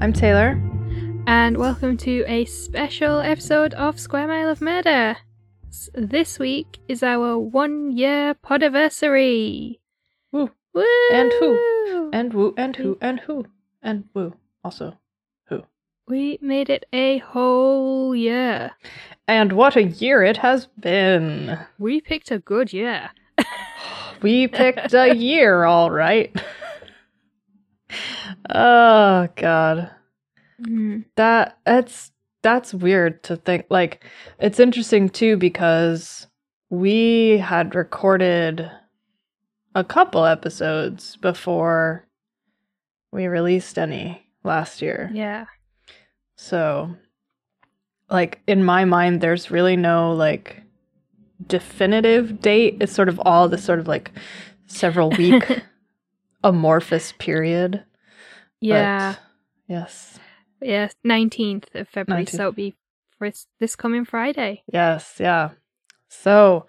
I'm Taylor. and welcome to a special episode of Square Mile of Murder. This week is our one year podiversary. Woo. Woo! And who? And woo, and who, and who, and woo. Also, who. we made it a whole year. And what a year it has been. We picked a good year. We picked a year, all right. Oh, God. Mm. That, that's, that's weird to think. Like, it's interesting too because we had recorded a couple episodes before we released any last year. Yeah. So, like, in my mind, there's really no, like, definitive date. It's sort of all this sort of, like, several week amorphous period. Yeah. Yes. yeah. 19th of February. 19th. So it'll be for this- this coming Friday. Yes. Yeah. So,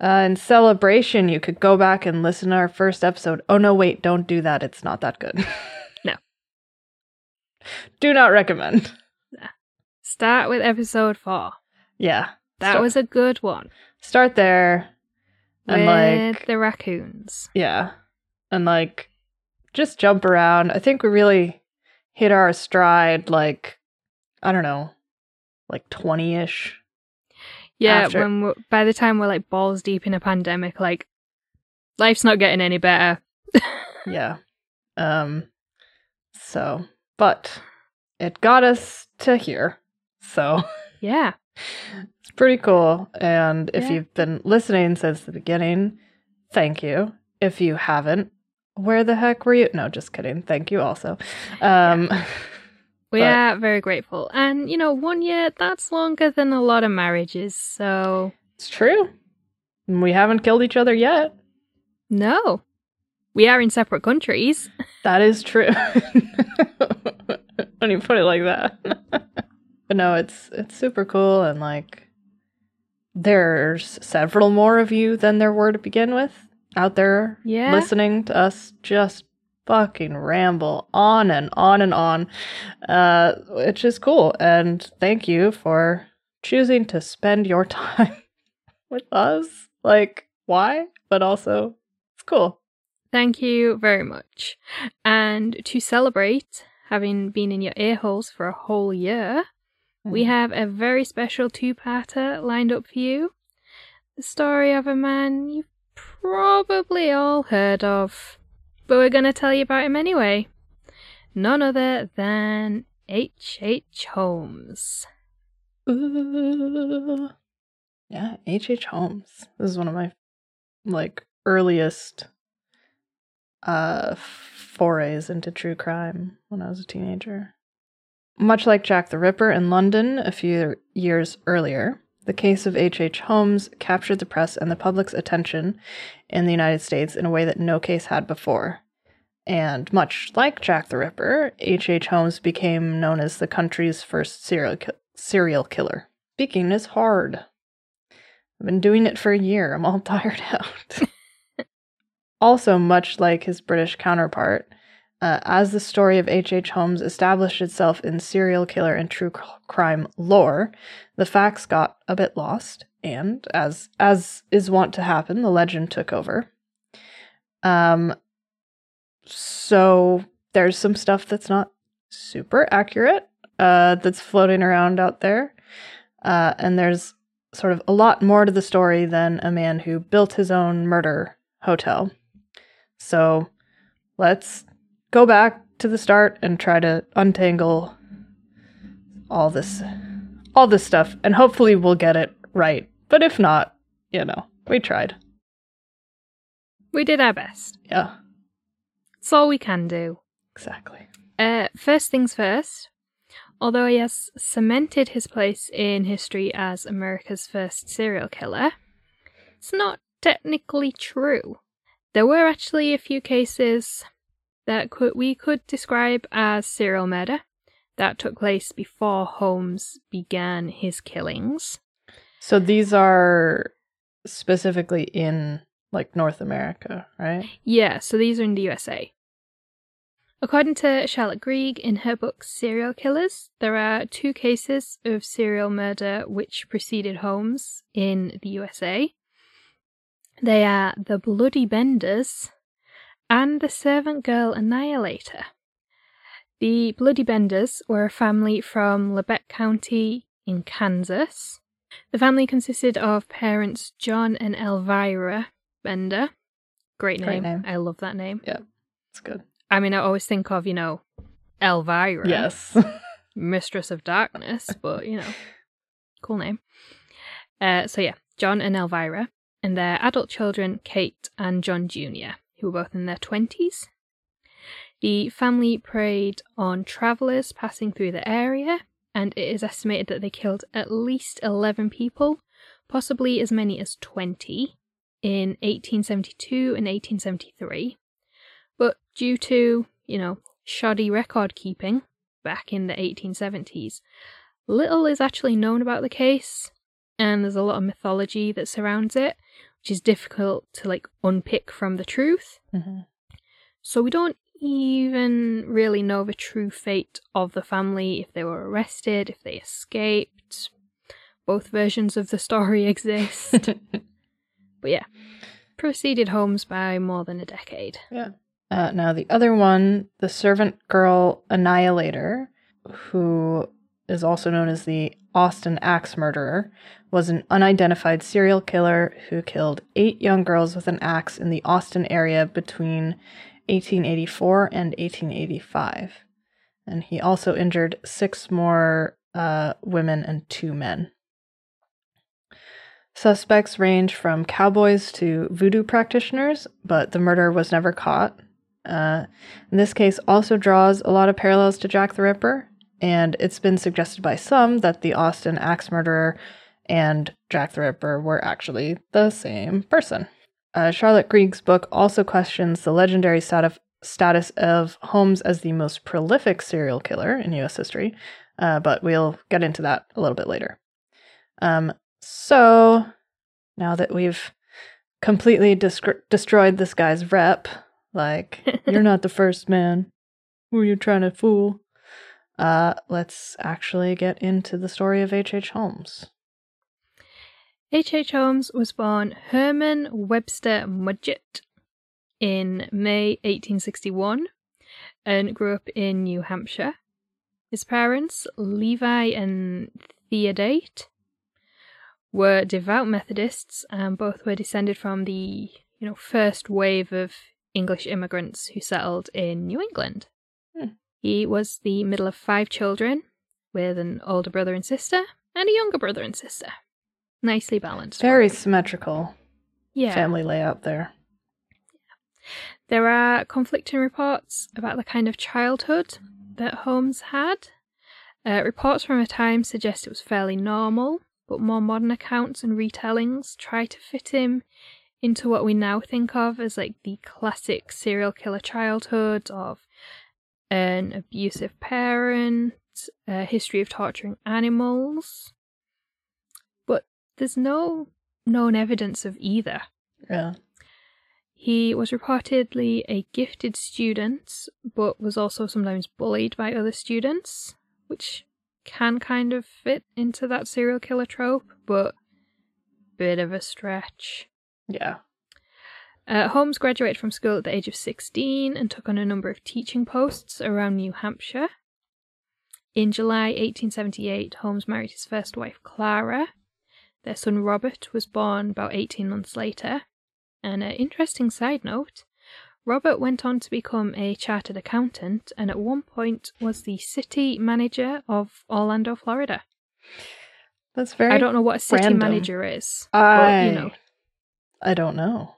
uh, in celebration, you could go back and listen to our first episode. Oh, no, wait, don't do that. It's not that good. No. Do not recommend. Start with episode four. Yeah. That Start- was a good one. Start there. And, with like, the raccoons. Yeah. And like just jump around. I think we really hit our stride like I don't know, like 20ish. Yeah, after- when we're, by the time we're like balls deep in a pandemic, like life's not getting any better. Yeah. Um so, but it got us to here. So, yeah, it's pretty cool and if Yeah. you've been listening since the beginning, thank you. If you haven't, where the heck were you? No, just kidding. Thank you also. Um we But- are very grateful. And you know, one year that's longer than a lot of marriages. So It's true. We haven't killed each other yet. no, we are in separate countries. That is true. when you put it like that. but no, it's it's super cool and like there's several more of you than there were to begin with out there Yeah. listening to us just fucking ramble on and on and on. Uh which is cool and thank you for choosing to spend your time with us. Like why? But also it's cool. Thank you very much. And to celebrate having been in your ear holes for a whole year, we have a very special two-parter lined up for you. The story of a man you've probably all heard of, but we're going to tell you about him anyway. None other than H. H. Holmes. Yeah, H. H. Holmes. This is one of my like earliest uh forays into true crime when I was a teenager. Much like Jack the Ripper in London a few years earlier, the case of H. H. Holmes captured the press and the public's attention in the United States in a way that no case had before. And much like Jack the Ripper, H. H. Holmes became known as the country's first serial ki- serial killer. Speaking is hard. I've been doing it for a year. I'm all tired out. also, much like his British counterpart, uh, as the story of H.H. H. Holmes established itself in serial killer and true cr- crime lore, the facts got a bit lost, and as as is wont to happen, the legend took over. Um, so there's some stuff that's not super accurate uh, that's floating around out there. Uh, and there's sort of a lot more to the story than a man who built his own murder hotel. So let's go back to the start and try to untangle all this all this stuff and hopefully we'll get it right. But if not, you know, we tried. We did our best. Yeah, It's all we can do. exactly. Uh, first things first, although he has cemented his place in history as America's first serial killer, it's not technically true. There were actually a few cases that could, we could describe as serial murder that took place before Holmes began his killings. So these are specifically in like North America, right? Yeah, so these are in the USA. According to Charlotte Greig in her book Serial Killers, there are two cases of serial murder which preceded Holmes in the USA. They are the Bloody Benders and the Servant Girl Annihilator. The Bloody Benders were a family from Labette County in Kansas. The family consisted of parents John and Elvira Bender. Great name. Great name. I love that name. Yeah, it's good. I mean, I always think of, you know, Elvira, Yes. Mistress of Darkness, but, you know, cool name. Uh, so, yeah, John and Elvira, and their adult children, Kate and John Jr., who were both in their 20s. The family preyed on travellers passing through the area, and it is estimated that they killed at least 11 people, possibly as many as 20, in 1872 and 1873. But due to, you know, shoddy record keeping back in the 1870s, little is actually known about the case, and there's a lot of mythology that surrounds it, which is difficult to like unpick from the truth. Mhm. So we don't even really know the true fate of the family, if they were arrested, if they escaped. Both versions of the story exist. but yeah, preceded Holmes by more than a decade. Uh, now, the other one, the servant girl annihilator, who is also known as the Austin Axe murderer, was an unidentified serial killer who killed eight young girls with an axe in the Austin area between 1884 and 1885. And he also injured six more uh, women and two men. Suspects range from cowboys to voodoo practitioners, but the murderer was never caught. Uh, this case also draws a lot of parallels to Jack the Ripper, and it's been suggested by some that the Austin axe murderer and Jack the Ripper were actually the same person. Uh, Charlotte Greig's book also questions the legendary stat- status of Holmes as the most prolific serial killer in U.S. history, uh, but we'll get into that a little bit later. Um, so, now that we've completely destroyed this guy's rep, like, you're not the first man. Who are you trying to fool? Uh, let's actually get into the story of H.H. H. Holmes. H. H. Holmes was born Herman Webster Mudgett in May 1861 and grew up in New Hampshire. His parents, Levi and Theodate, were devout Methodists and both were descended from the, you know, first wave of English immigrants who settled in New England. Hmm. He was the middle of five children with an older brother and sister and a younger brother and sister. Nicely balanced. Very symmetrical yeah. family layout there. There are conflicting reports about the kind of childhood that Holmes had. Uh, reports from the time suggest it was fairly normal, but more modern accounts and retellings try to fit him into what we now think of as like the classic serial killer childhood of an abusive parent, a history of torturing animals. But there's no known evidence of either. Yeah. He was reportedly a gifted student, but was also sometimes bullied by other students, which can kind of fit into that serial killer trope, but bit of a stretch. Yeah. Uh, Holmes graduated from school at the age of 16 and took on a number of teaching posts around New Hampshire. In July 1878, Holmes married his first wife, Clara. Their son Robert was born about 18 months later. And an interesting side note Robert went on to become a chartered accountant and at one point was the city manager of Orlando, Florida. That's very I don't know what a city random. manager is. I but, you know, I don't know.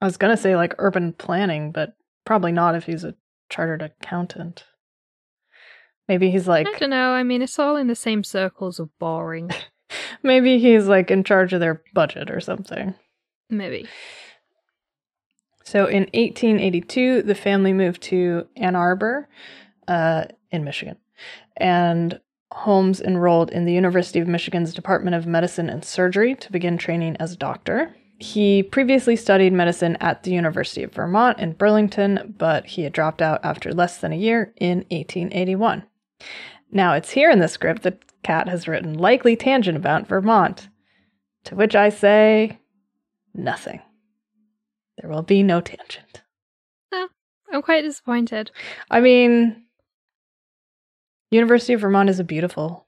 I was gonna say like urban planning, but probably not if he's a chartered accountant. Maybe he's like I don't know. I mean, it's all in the same circles of boring. maybe he's like in charge of their budget or something. Maybe. So in 1882, the family moved to Ann Arbor, uh, in Michigan, and Holmes enrolled in the University of Michigan's Department of Medicine and Surgery to begin training as a doctor. He previously studied medicine at the University of Vermont in Burlington, but he had dropped out after less than a year in 1881. Now, it's here in the script that Kat has written likely tangent about Vermont, to which I say nothing. There will be no tangent. I'm quite disappointed. I mean, University of Vermont is a beautiful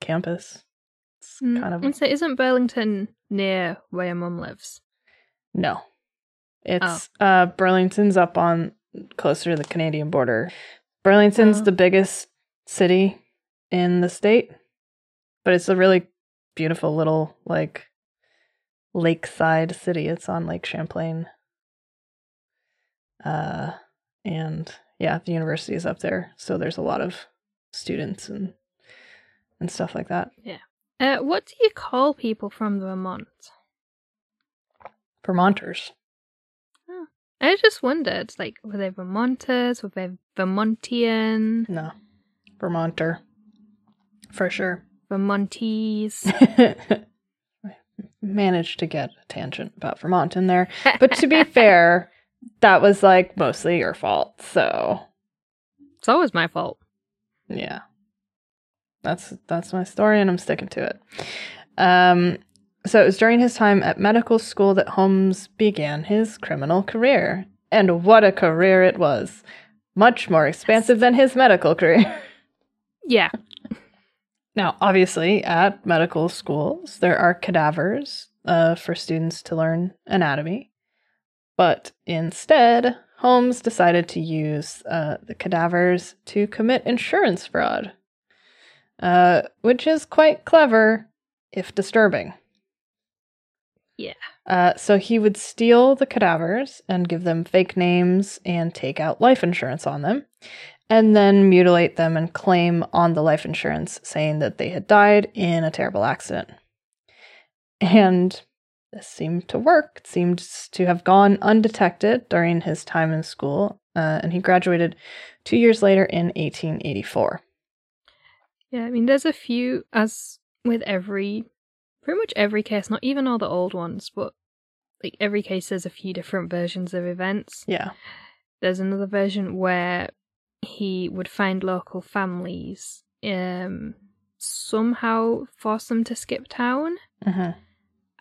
campus. It's Mm, kind of so isn't Burlington near where your mum lives? no. It's uh Burlington's up on closer to the Canadian border. Burlington's Oh. the biggest city in the state, but it's a really beautiful little like lakeside city. It's on Lake Champlain. Uh and yeah, the university is up there, so there's a lot of students and and stuff like that. Uh, what do you call people from Vermont? Vermonters. I just wondered, like, were they Vermonters? Were they Vermontian? No. Vermonter. For sure. Vermontese? Managed to get a tangent about Vermont in there. But to be fair, that was like mostly your fault. So it's always my fault. yeah. That's that's my story and I'm sticking to it. Um so it was during his time at medical school that Holmes began his criminal career. And what a career it was. Much more expansive than his medical career. Yeah. Now, obviously, at medical schools, there are cadavers uh, for students to learn anatomy. But instead, Holmes decided to use uh, the cadavers to commit insurance fraud, uh, which is quite clever, if disturbing. Yeah. Uh, so he would steal the cadavers and give them fake names and take out life insurance on them, and then mutilate them and claim on the life insurance, saying that they had died in a terrible accident. And this seemed to work. It seemed to have gone undetected during his time in school, uh, and he graduated two years later in 1884. Yeah, I mean, there's a few, as with every, pretty much every case, not even all the old ones, but like every case, there's a few different versions of events. Yeah. There's another version where he would find local families, um, somehow force them to skip town, hmm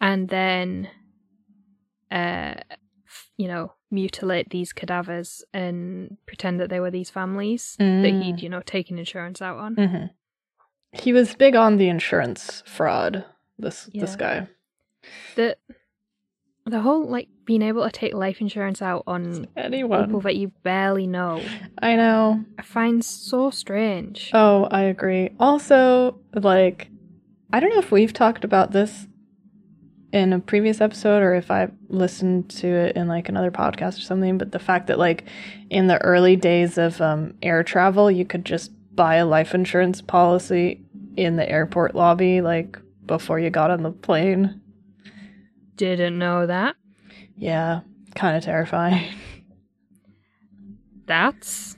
and then, uh, f- you know, mutilate these cadavers and pretend that they were these families that Mm. he'd, you know, taken insurance out on. hmm He was big on the insurance fraud. This this guy. the the whole like being able to take life insurance out on Anyone. people that you barely know I know. I find so strange. Oh, I agree. Also, like, I don't know if we've talked about this in a previous episode or if I listened to it in like another podcast or something, but the fact that like in the early days of um, air travel, you could just buy a life insurance policy in the airport lobby, like before you got on the plane. Didn't know that. Yeah, kind of terrifying. That's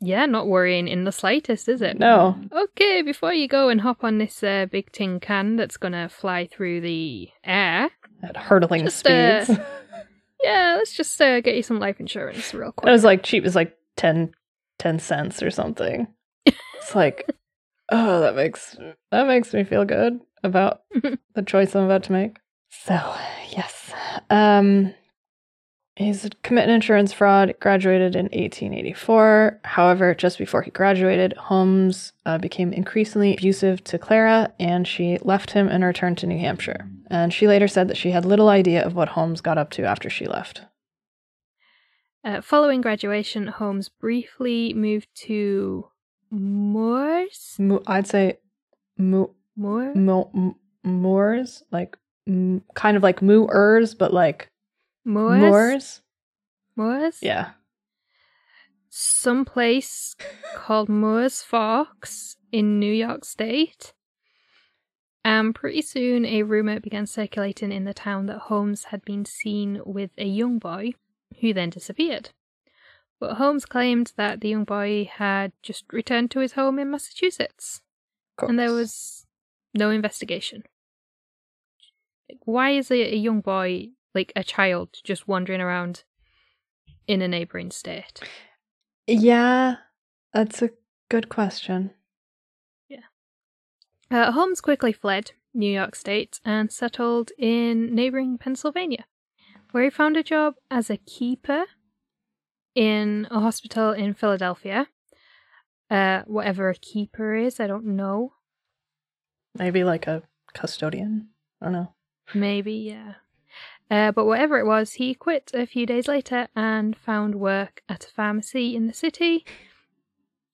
yeah, not worrying in the slightest, is it? no. Okay, before you go and hop on this uh, big tin can that's gonna fly through the air, At hurtling Just, uh, speeds. yeah, let's just uh, get you some life insurance real quick. It was like cheap. It was like 10, 10 cents or something. It's like, oh, that makes that makes me feel good about the choice I'm about to make. So yes, um, he's committed insurance fraud. Graduated in 1884. However, just before he graduated, Holmes uh, became increasingly abusive to Clara, and she left him and returned to New Hampshire. And she later said that she had little idea of what Holmes got up to after she left. Uh, following graduation, Holmes briefly moved to Moors. Mo- I'd say mo- Moor? mo- m- moors, like m- kind of like moors, but like Moors? moors. Moors? Yeah. Some place called Mooers Forks in New York State. And pretty soon, a rumor began circulating in the town that Holmes had been seen with a young boy who then disappeared. But Holmes claimed that the young boy had just returned to his home in Massachusetts, and there was no investigation. why is a, a young boy, like a child, just wandering around in a neighboring state? Yeah, that's a good question. Yeah. Uh, Holmes quickly fled New York State and settled in neighboring Pennsylvania, where he found a job as a keeper in a hospital in Philadelphia. Uh, whatever a keeper is, I don't know. Maybe like a custodian. I don't know. Maybe, yeah. Uh, but whatever it was, he quit a few days later and found work at a pharmacy in the city.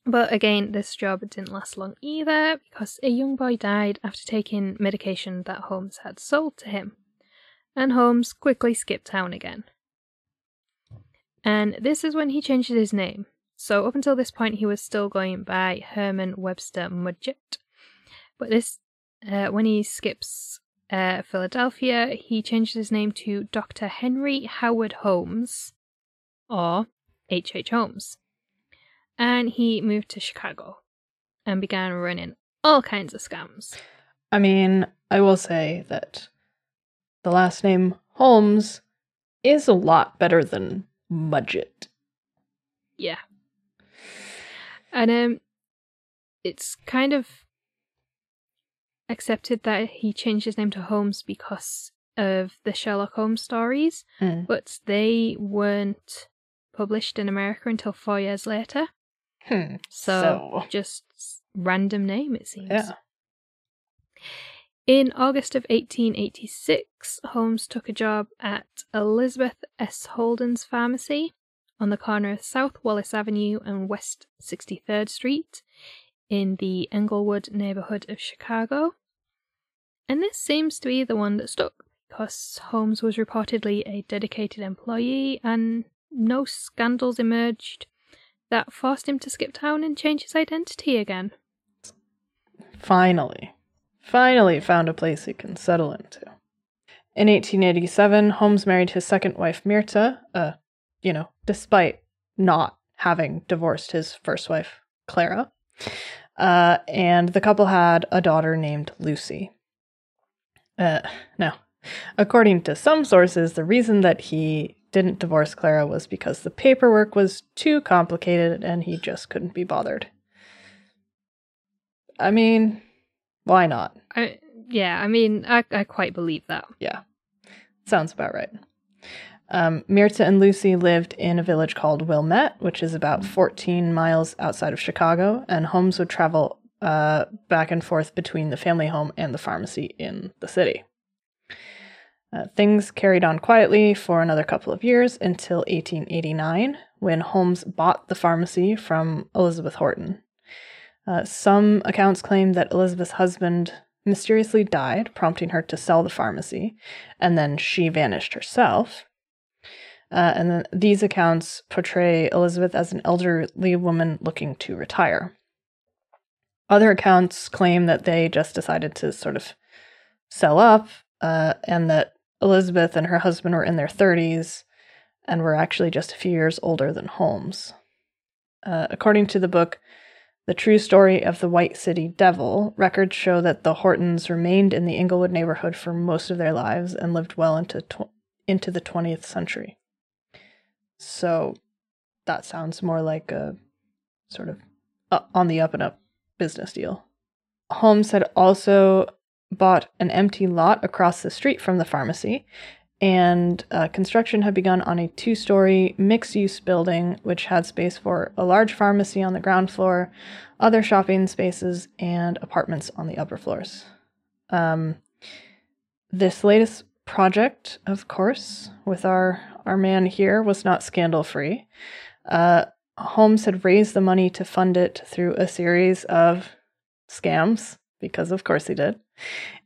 But again, this job didn't last long either because a young boy died after taking medication that Holmes had sold to him. And Holmes quickly skipped town again. And this is when he changed his name. So up until this point, he was still going by Herman Webster Mudgett. But this, uh, when he skips uh, Philadelphia, he changed his name to Dr. Henry Howard Holmes, or H. H. Holmes. And he moved to Chicago and began running all kinds of scams. I mean, I will say that the last name Holmes is a lot better than Mudgett. Yeah. And um it's kind of accepted that he changed his name to Holmes because of the Sherlock Holmes stories, Mm. but they weren't published in America until four years later. Hmm. So, So- just random name, it seems. Yeah. In August of 1886, Holmes took a job at Elizabeth S. Holton's pharmacy on the corner of South Wallace Avenue and West 63rd Street in the Englewood neighborhood of Chicago. And this seems to be the one that stuck because Holmes was reportedly a dedicated employee and no scandals emerged that forced him to skip town and change his identity again. Finally, finally found a place he can settle into. In 1887, Holmes married his second wife, Myrta, uh, you know, despite not having divorced his first wife, Clara. Uh, and the couple had a daughter named Lucy. Uh, now, according to some sources, the reason that he didn't divorce Clara was because the paperwork was too complicated and he just couldn't be bothered. I mean, why not? I, yeah, I mean, I, I quite believe that. Yeah, sounds about right. Um, Myrta and Lucy lived in a village called Wilmette, which is about 14 miles outside of Chicago, and Holmes would travel uh, back and forth between the family home and the pharmacy in the city. Uh, things carried on quietly for another couple of years until 1889, when Holmes bought the pharmacy from Elizabeth Holton. Uh, some accounts claim that Elizabeth's husband mysteriously died, prompting her to sell the pharmacy, and then she vanished herself. Uh, and then these accounts portray Elizabeth as an elderly woman looking to retire. Other accounts claim that they just decided to sort of sell up, uh, and that Elizabeth and her husband were in their 30s and were actually just a few years older than Holmes. Uh, according to the book The True Story of the White City Devil, records show that the Holtons remained in the Englewood neighborhood for most of their lives and lived well into tw- into the 20th century. So that sounds more like a sort of uh, on the up and up business deal. Holmes had also bought an empty lot across the street from the pharmacy, and uh, construction had begun on a two story mixed use building, which had space for a large pharmacy on the ground floor, other shopping spaces, and apartments on the upper floors. Um, this latest project, of course, with our, our man here, was not scandal free. Uh, Holmes had raised the money to fund it through a series of scams, because of course he did.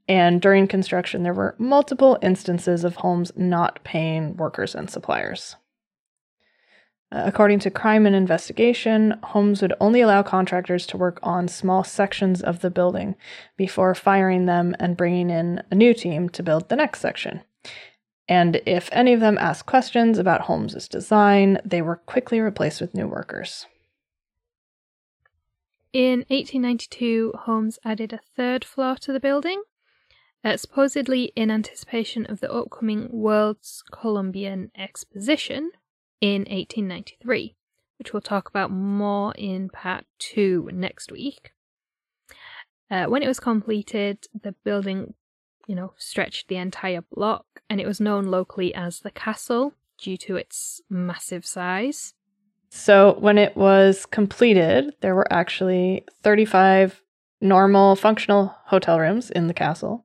And during construction, there were multiple instances of Holmes not paying workers and suppliers. Uh, according to Crime and Investigation, Holmes would only allow contractors to work on small sections of the building before firing them and bringing in a new team to build the next section. And if any of them asked questions about Holmes's design, they were quickly replaced with new workers. In 1892, Holmes added a third floor to the building, uh, supposedly in anticipation of the upcoming World's Columbian Exposition in 1893, which we'll talk about more in part two next week. Uh, when it was completed, the building, you know, stretched the entire block, and it was known locally as the castle due to its massive size. So when it was completed, there were actually 35 normal functional hotel rooms in the castle.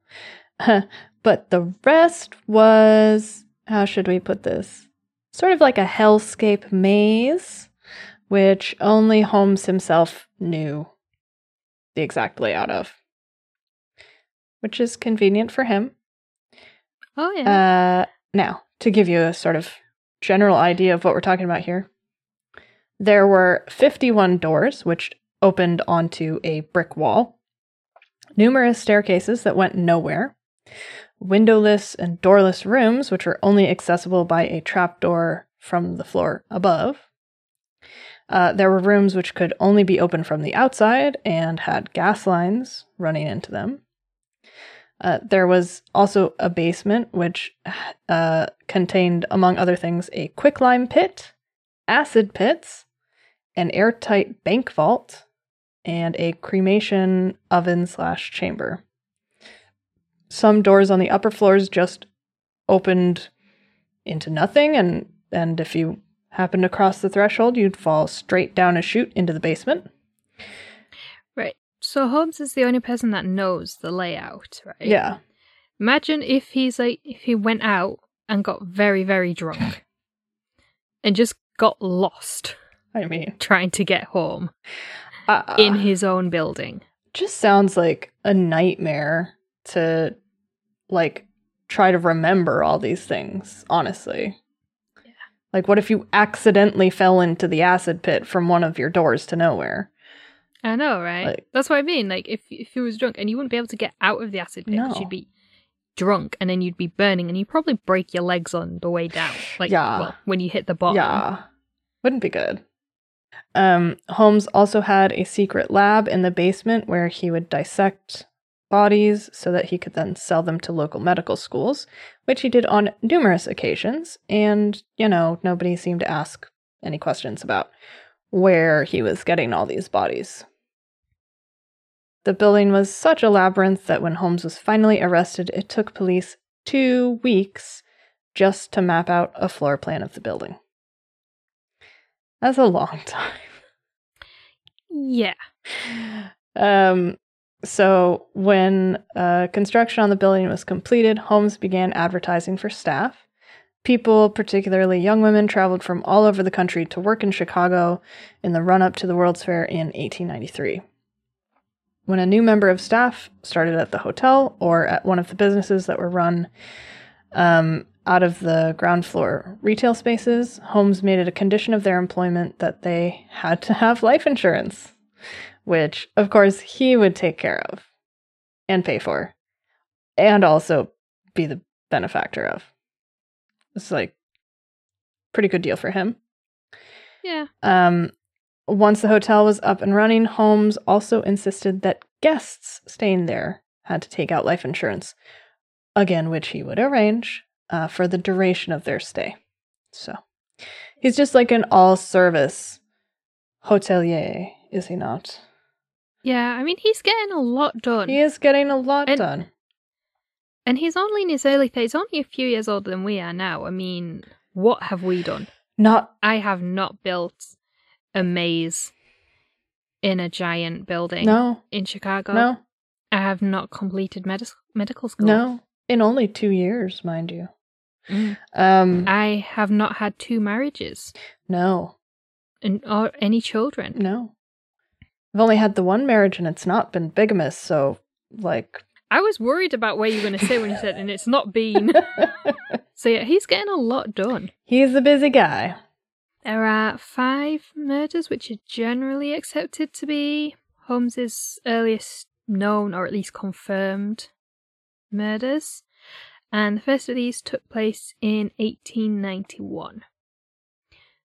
but the rest was, how should we put this? Sort of like a hellscape maze, which only Holmes himself knew the exact layout of. Which is convenient for him. Oh, yeah. Uh, now, to give you a sort of general idea of what we're talking about here, there were 51 doors, which opened onto a brick wall, numerous staircases that went nowhere, windowless and doorless rooms, which were only accessible by a trapdoor from the floor above. Uh, there were rooms which could only be opened from the outside and had gas lines running into them. Uh, there was also a basement which uh, contained, among other things, a quicklime pit, acid pits, an airtight bank vault, and a cremation oven slash chamber. Some doors on the upper floors just opened into nothing, and and if you happened to cross the threshold, you'd fall straight down a chute into the basement. Right. So Holmes is the only person that knows the layout, right? Yeah. Imagine if he's like if he went out and got very very drunk and just got lost I mean, trying to get home uh, in his own building. just sounds like a nightmare to like try to remember all these things, honestly. Yeah. Like what if you accidentally fell into the acid pit from one of your doors to nowhere? I know, right? Like- That's what I mean. Like if if he was drunk and you wouldn't be able to get out of the acid pit, No. you'd be drunk and then you'd be burning and you'd probably break your legs on the way down. Like Yeah. well, when you hit the bottom. Yeah. Wouldn't be good. Um, Holmes also had a secret lab in the basement where he would dissect bodies so that he could then sell them to local medical schools, which he did on numerous occasions. And, you know, nobody seemed to ask any questions about where he was getting all these bodies. The building was such a labyrinth that when Holmes was finally arrested, it took police two weeks just to map out a floor plan of the building. That's a long time. Yeah. Um, so when uh, construction on the building was completed, Holmes began advertising for staff. People, particularly young women, traveled from all over the country to work in Chicago in the run up to the World's Fair in 1893. When a new member of staff started at the hotel or at one of the businesses that were run um, out of the ground floor retail spaces, Holmes made it a condition of their employment that they had to have life insurance, which, of course, he would take care of and pay for, and also be the benefactor of. It's like pretty good deal for him. Yeah. Um, once the hotel was up and running, Holmes also insisted that guests staying there had to take out life insurance, again, which he would arrange uh, for the duration of their stay. So he's just like an all service hotelier, is he not? Yeah, I mean he's getting a lot done. He is getting a lot And- done. And he's only in his early 30s, only a few years older than we are now. I mean, what have we done? Not I have not built a maze in a giant building no, in Chicago. no, I have not completed medis- medical school. no. In only two years, mind you. Mm. Um, I have not had two marriages no, and or any children. no. I've only had the one marriage, and it's not been bigamous. So, like, I was worried about where you were going to say when you said, and it's not been. so yeah, he's getting a lot done. he's a busy guy. There are five murders which are generally accepted to be Holmes's earliest known or at least confirmed murders. And the first of these took place in 1891.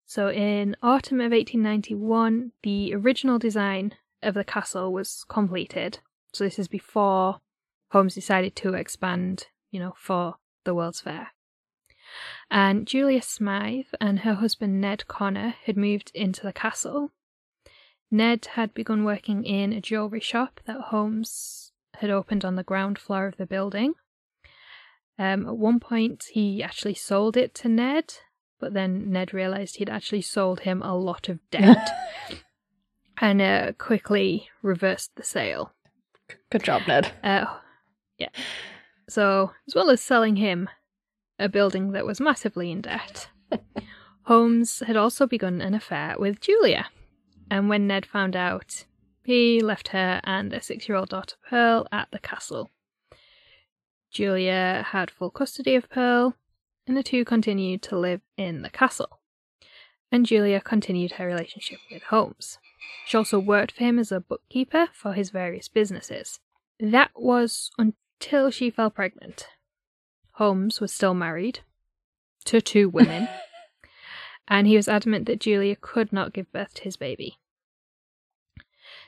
So in autumn of 1891, the original design of the castle was completed. So this is before Holmes decided to expand, you know, for the World's Fair. And Julia Smythe and her husband Ned Connor had moved into the castle. Ned had begun working in a jewellery shop that Holmes had opened on the ground floor of the building. Um, at one point, he actually sold it to Ned, but then Ned realised he'd actually sold him a lot of debt and uh, quickly reversed the sale. Good job, Ned. Uh, yeah. So, as well as selling him a building that was massively in debt, Holmes had also begun an affair with Julia. And when Ned found out, he left her and a six year old daughter, Pearl, at the castle. Julia had full custody of Pearl, and the two continued to live in the castle. And Julia continued her relationship with Holmes. She also worked for him as a bookkeeper for his various businesses. That was until she fell pregnant. Holmes was still married to two women, and he was adamant that Julia could not give birth to his baby.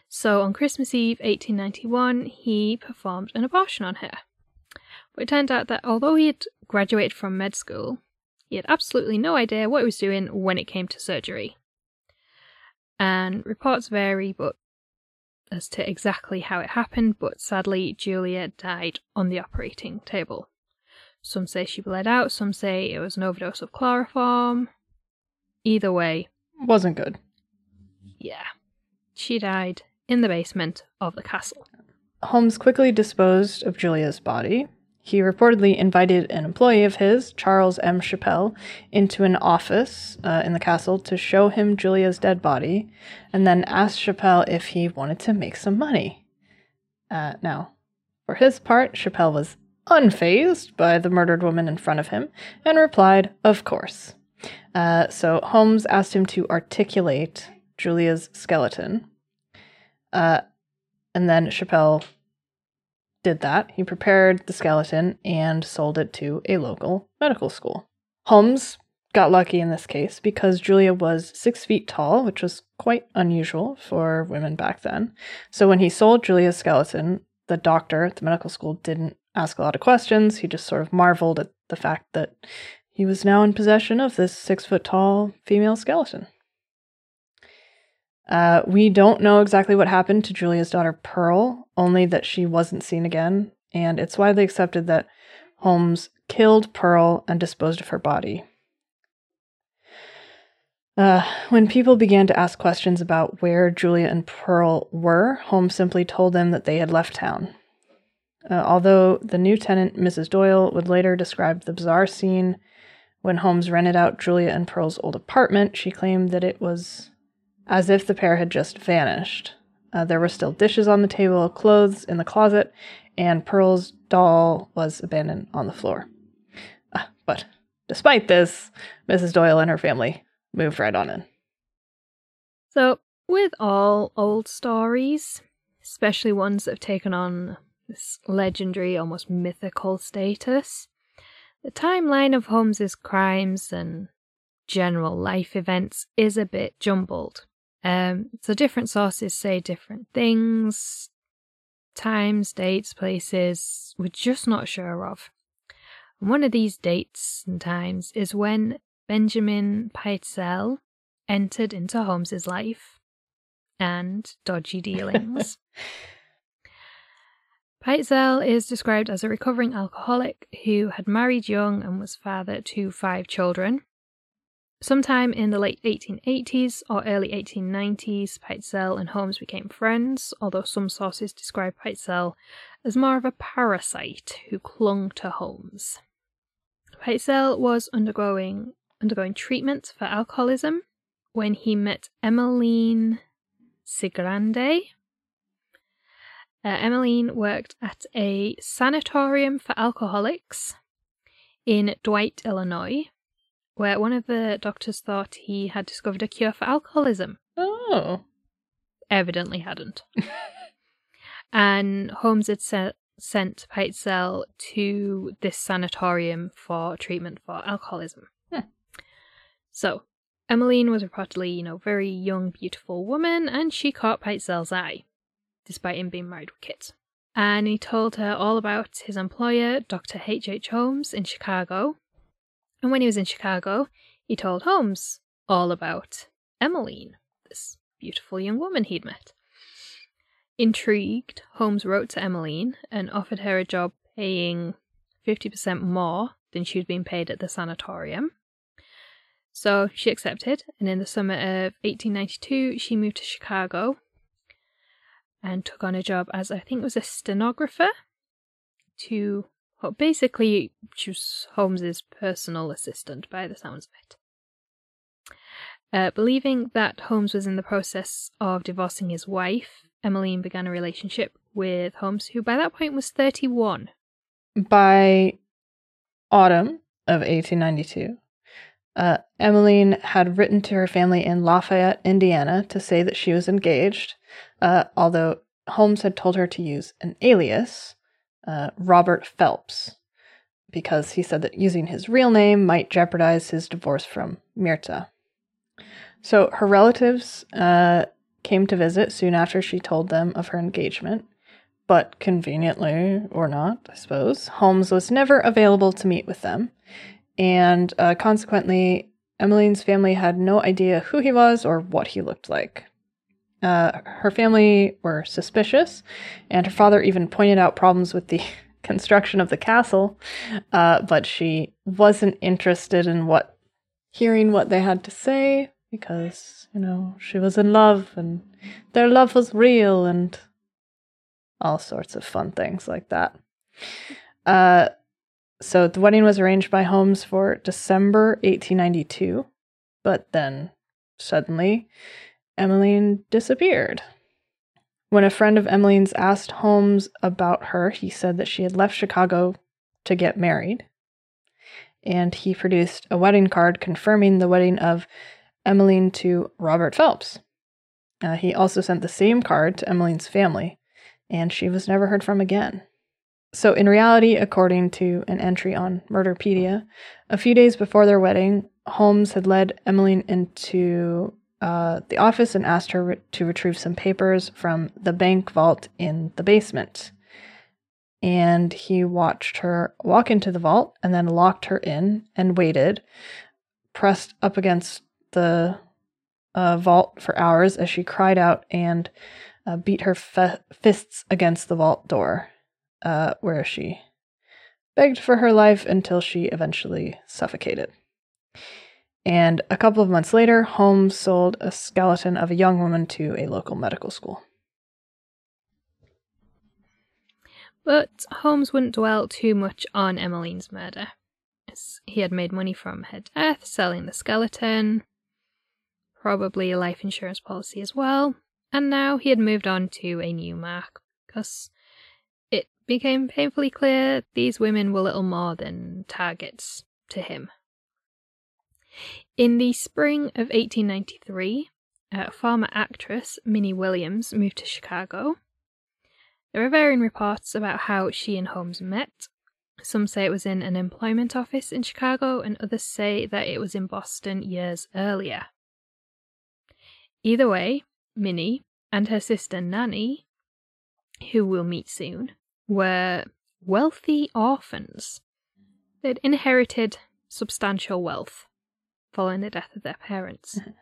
So on Christmas Eve 1891, he performed an abortion on her. But it turned out that although he had graduated from med school, he had absolutely no idea what he was doing when it came to surgery. And reports vary but as to exactly how it happened, but sadly Julia died on the operating table. Some say she bled out, some say it was an overdose of chloroform. Either way, Wasn't good. yeah. She died in the basement of the castle. Holmes quickly disposed of Julia's body. He reportedly invited an employee of his, Charles M. Chappelle, into an office uh, in the castle to show him Julia's dead body, and then asked Chappelle if he wanted to make some money. Uh, now, for his part, Chappelle was unfazed by the murdered woman in front of him and replied, Of course. Uh, so Holmes asked him to articulate Julia's skeleton. Uh, and then Chappelle did that. He prepared the skeleton and sold it to a local medical school. Holmes got lucky in this case because Julia was six feet tall, which was quite unusual for women back then. So when he sold Julia's skeleton, the doctor at the medical school didn't ask a lot of questions. He just sort of marveled at the fact that he was now in possession of this six foot tall female skeleton. Uh, we don't know exactly what happened to Julia's daughter Pearl, only that she wasn't seen again, and it's widely accepted that Holmes killed Pearl and disposed of her body. Uh, when people began to ask questions about where Julia and Pearl were, Holmes simply told them that they had left town. Uh, although the new tenant, Mrs. Doyle, would later describe the bizarre scene when Holmes rented out Julia and Pearl's old apartment, she claimed that it was as if the pair had just vanished. Uh, there were still dishes on the table, clothes in the closet, and Pearl's doll was abandoned on the floor. Uh, but despite this, Mrs. Doyle and her family moved right on in. So, with all old stories, especially ones that have taken on this legendary, almost mythical status, the timeline of Holmes's crimes and general life events is a bit jumbled. Um, so different sources say different things, times, dates, places, we're just not sure of. And one of these dates and times is when Benjamin Pitezel entered into Holmes's life and dodgy dealings. Pitezel is described as a recovering alcoholic who had married young and was father to five children. Sometime in the late 1880s or early 1890s, Pitezel and Holmes became friends, although some sources describe Pitezel as more of a parasite who clung to Holmes. Pitezel was undergoing undergoing treatment for alcoholism when he met Emmeline Cigrand. Uh, Emmeline worked at a sanatorium for alcoholics in Dwight, Illinois, where one of the doctors thought he had discovered a cure for alcoholism. Oh. Evidently hadn't. and Holmes had se- sent Pitezel to this sanatorium for treatment for alcoholism. So, Emmeline was reportedly, you know, very young, beautiful woman, and she caught Pitezel's eye, despite him being married with kids. And he told her all about his employer, Dr. H. H. Holmes, in Chicago. And when he was in Chicago, he told Holmes all about Emmeline, this beautiful young woman he'd met. Intrigued, Holmes wrote to Emmeline and offered her a job paying 50% more than she'd been paid at the sanatorium. So she accepted, and in the summer of 1892, she moved to Chicago and took on a job as I think it was a stenographer to well, basically she was Holmes's personal assistant by the sounds of it. Uh, believing that Holmes was in the process of divorcing his wife, Emmeline began a relationship with Holmes, who by that point was 31. By autumn of 1892, uh, Emmeline had written to her family in Lafayette, Indiana, to say that she was engaged, uh, although Holmes had told her to use an alias, uh, Robert Phelps, because he said that using his real name might jeopardize his divorce from Myrta. So her relatives uh, came to visit soon after she told them of her engagement. But conveniently, or not, I suppose, Holmes was never available to meet with them. And uh, consequently, Emmeline's family had no idea who he was or what he looked like. Uh, her family were suspicious, and her father even pointed out problems with the construction of the castle, uh, but she wasn't interested in what hearing what they had to say because, you know, she was in love and their love was real and all sorts of fun things like that. Uh, so the wedding was arranged by Holmes for December 1892, but then suddenly Emmeline disappeared. When a friend of Emmeline's asked Holmes about her, he said that she had left Chicago to get married. And he produced a wedding card confirming the wedding of Emmeline to Robert Phelps. Uh, he also sent the same card to Emmeline's family, and she was never heard from again. So, in reality, according to an entry on Murderpedia, a few days before their wedding, Holmes had led Emmeline into uh, the office and asked her re- to retrieve some papers from the bank vault in the basement. And he watched her walk into the vault and then locked her in and waited, pressed up against the uh, vault for hours as she cried out and uh, beat her fists against the vault door, uh, where she begged for her life until she eventually suffocated. And a couple of months later, Holmes sold a skeleton of a young woman to a local medical school. But Holmes wouldn't dwell too much on Emmeline's murder. He had made money from her death, selling the skeleton, probably a life insurance policy as well, and now he had moved on to a new mark because it became painfully clear these women were little more than targets to him. In the spring of 1893, a former actress, Minnie Williams, moved to Chicago. There are varying reports about how she and Holmes met. Some say it was in an employment office in Chicago, and others say that it was in Boston years earlier. Either way, Minnie and her sister Nanny, who we'll meet soon, were wealthy orphans. They'd inherited substantial wealth following the death of their parents. Mhm.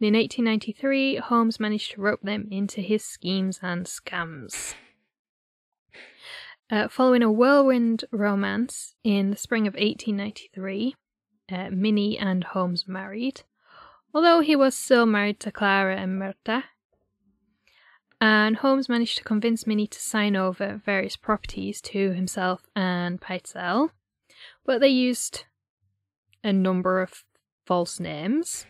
in 1893, Holmes managed to rope them into his schemes and scams. Uh, following a whirlwind romance in the spring of 1893, uh, Minnie and Holmes married, although he was still married to Clara and Myrta. And Holmes managed to convince Minnie to sign over various properties to himself and Pitezel, but they used a number of false names.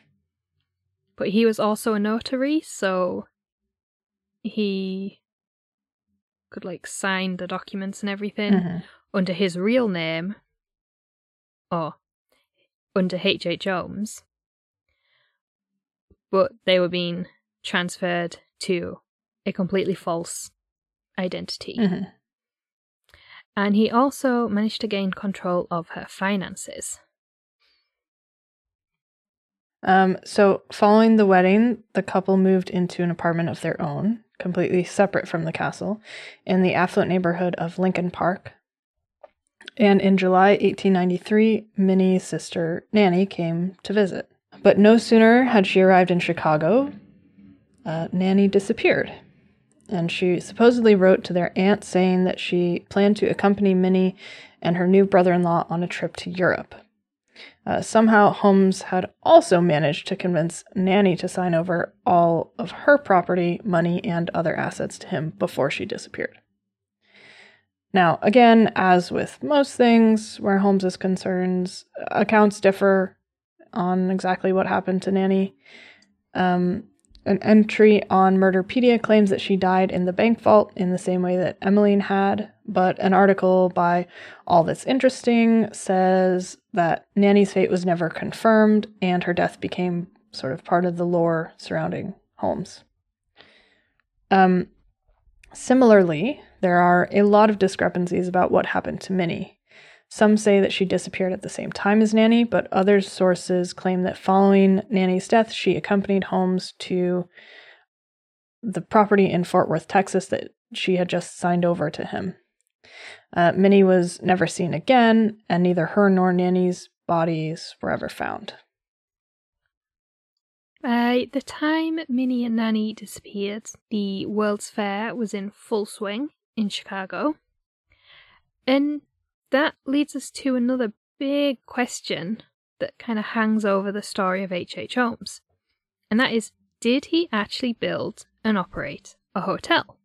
But he was also a notary, so he could like sign the documents and everything Mhm. under his real name or under H.H. H. Holmes, but they were being transferred to a completely false identity. Mhm. And he also managed to gain control of her finances. Um, so, following the wedding, the couple moved into an apartment of their own, completely separate from the castle, in the affluent neighborhood of Lincoln Park. And in July 1893, Minnie's sister Nanny came to visit. But no sooner had she arrived in Chicago, uh, Nanny disappeared. And she supposedly wrote to their aunt saying that she planned to accompany Minnie and her new brother in law on a trip to Europe. Uh, somehow, Holmes had also managed to convince Nanny to sign over all of her property, money, and other assets to him before she disappeared. Now, again, as with most things where Holmes is concerned, accounts differ on exactly what happened to Nanny. Um, an entry on Murderpedia claims that she died in the bank vault in the same way that Emmeline had, but an article by All That's Interesting says that Nanny's fate was never confirmed and her death became sort of part of the lore surrounding Holmes. Um, similarly, there are a lot of discrepancies about what happened to Minnie. Some say that she disappeared at the same time as Nanny, but other sources claim that following Nanny's death, she accompanied Holmes to the property in Fort Worth, Texas, that she had just signed over to him. Uh, Minnie was never seen again, and neither her nor Nanny's bodies were ever found. By the time Minnie and Nanny disappeared, the World's Fair was in full swing in Chicago. And that leads us to another big question that kind of hangs over the story of H.H. H. Holmes. And that is did he actually build and operate a hotel?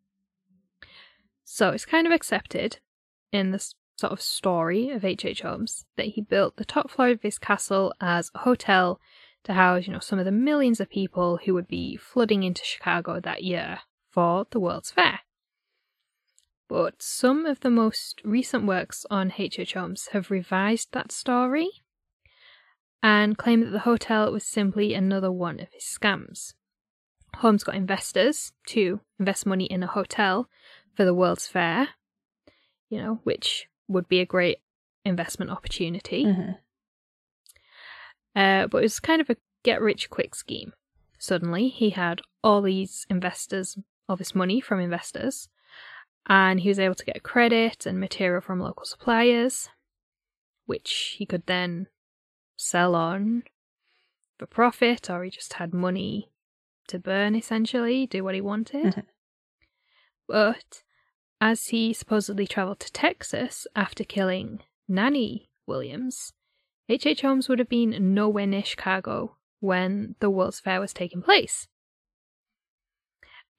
So it's kind of accepted in this sort of story of H.H. H. Holmes that he built the top floor of his castle as a hotel to house, you know, some of the millions of people who would be flooding into Chicago that year for the World's Fair. But some of the most recent works on H.H. H. Holmes have revised that story and claim that the hotel was simply another one of his scams. Holmes got investors to invest money in a hotel for the World's Fair, you know, which would be a great investment opportunity. Mm-hmm. Uh, but it was kind of a get rich quick scheme. Suddenly, he had all these investors, all this money from investors, and he was able to get credit and material from local suppliers, which he could then sell on for profit, or he just had money to burn essentially, do what he wanted. Mhm. But as he supposedly travelled to Texas after killing Nanny Williams, H.H. H. Holmes would have been nowhere near Chicago when the World's Fair was taking place.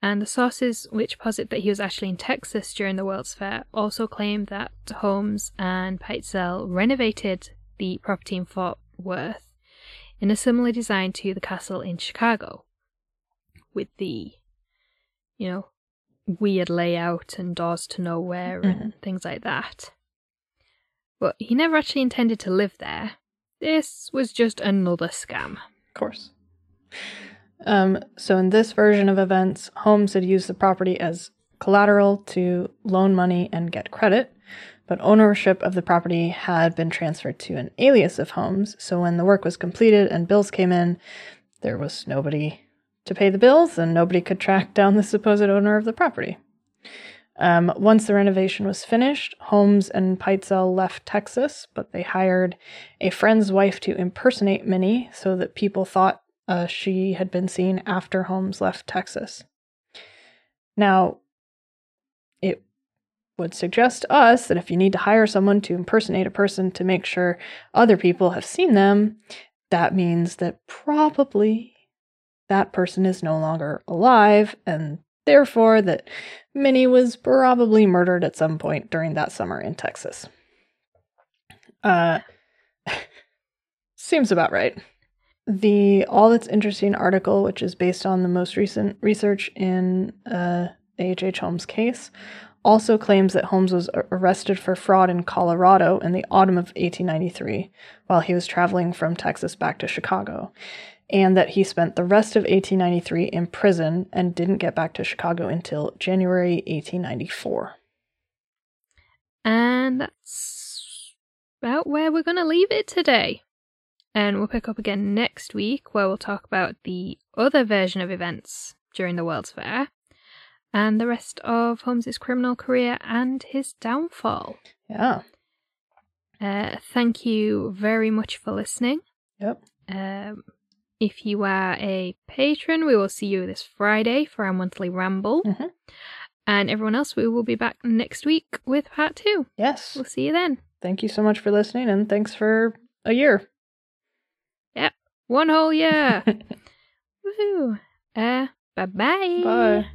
And the sources which posit that he was actually in Texas during the World's Fair also claim that Holmes and Pitezel renovated the property in Fort Worth in a similar design to the castle in Chicago, with the, you know, weird layout and doors to nowhere and mm-hmm. things like that. But he never actually intended to live there. This was just another scam. Of course. Um, so, in this version of events, Holmes had used the property as collateral to loan money and get credit, but ownership of the property had been transferred to an alias of Holmes. So, when the work was completed and bills came in, there was nobody to pay the bills and nobody could track down the supposed owner of the property. Um, once the renovation was finished, Holmes and Pitezel left Texas, but they hired a friend's wife to impersonate Minnie so that people thought uh, she had been seen after Holmes left Texas. Now, it would suggest to us that if you need to hire someone to impersonate a person to make sure other people have seen them, that means that probably that person is no longer alive, and therefore that Minnie was probably murdered at some point during that summer in Texas. Uh, seems about right. The All That's Interesting article, which is based on the most recent research in uh. Holmes' case, also claims that Holmes was arrested for fraud in Colorado in the autumn of 1893 while he was traveling from Texas back to Chicago, and that he spent the rest of 1893 in prison and didn't get back to Chicago until January 1894. And that's about where we're going to leave it today. And we'll pick up again next week where we'll talk about the other version of events during the World's Fair and the rest of Holmes's criminal career and his downfall. Yeah. Uh, thank you very much for listening. Yep. Um, if you are a patron, we will see you this Friday for our monthly ramble. Mhm. And everyone else, we will be back next week with part two. Yes. We'll see you then. Thank you so much for listening and thanks for a year. One whole year. Woohoo. Uh, bye-bye. Bye.